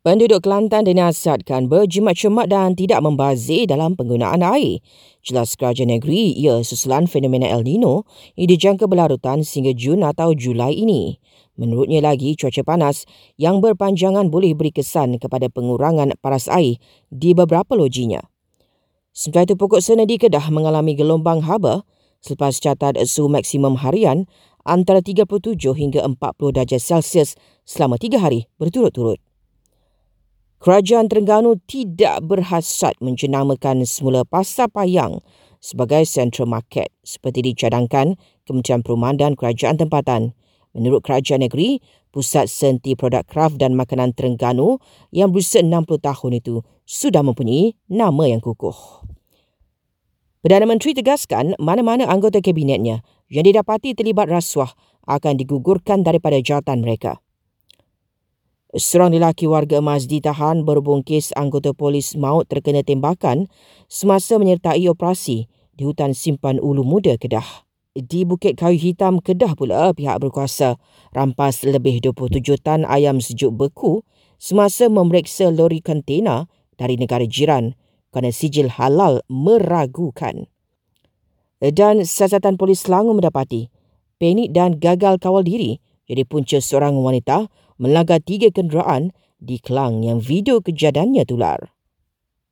Penduduk Kelantan dinasihatkan berjimat cermat dan tidak membazir dalam penggunaan air. Jelas kerajaan negeri, ia susulan fenomena El Nino yang dijangka berlarutan sehingga Jun atau Julai ini. Menurutnya lagi, cuaca panas yang berpanjangan boleh beri kesan kepada pengurangan paras air di beberapa lojinya. Sementara itu, pokok senadi Kedah mengalami gelombang haba selepas catat suhu maksimum harian antara 37 hingga 40 darjah Celsius selama tiga hari berturut-turut. Kerajaan Terengganu tidak berhasrat menjenamakan semula Pasar Payang sebagai Central Market seperti dicadangkan Kementerian Perumahan dan Kerajaan Tempatan. Menurut Kerajaan Negeri, Pusat Senti Produk Kraft dan Makanan Terengganu yang berusia 60 tahun itu sudah mempunyai nama yang kukuh. Perdana Menteri tegaskan mana-mana anggota kabinetnya yang didapati terlibat rasuah akan digugurkan daripada jawatan mereka. Seorang lelaki warga emas ditahan berhubung kes anggota polis maut terkena tembakan semasa menyertai operasi di hutan simpan Ulu Muda Kedah. Di Bukit Kayu Hitam Kedah pula pihak berkuasa rampas lebih 27 tan ayam sejuk beku semasa memeriksa lori kontena dari negara jiran kerana sijil halal meragukan. Dan siasatan polis Selangor mendapati panik dan gagal kawal diri jadi punca seorang wanita melanggar tiga kenderaan di Kelang yang video kejadiannya tular.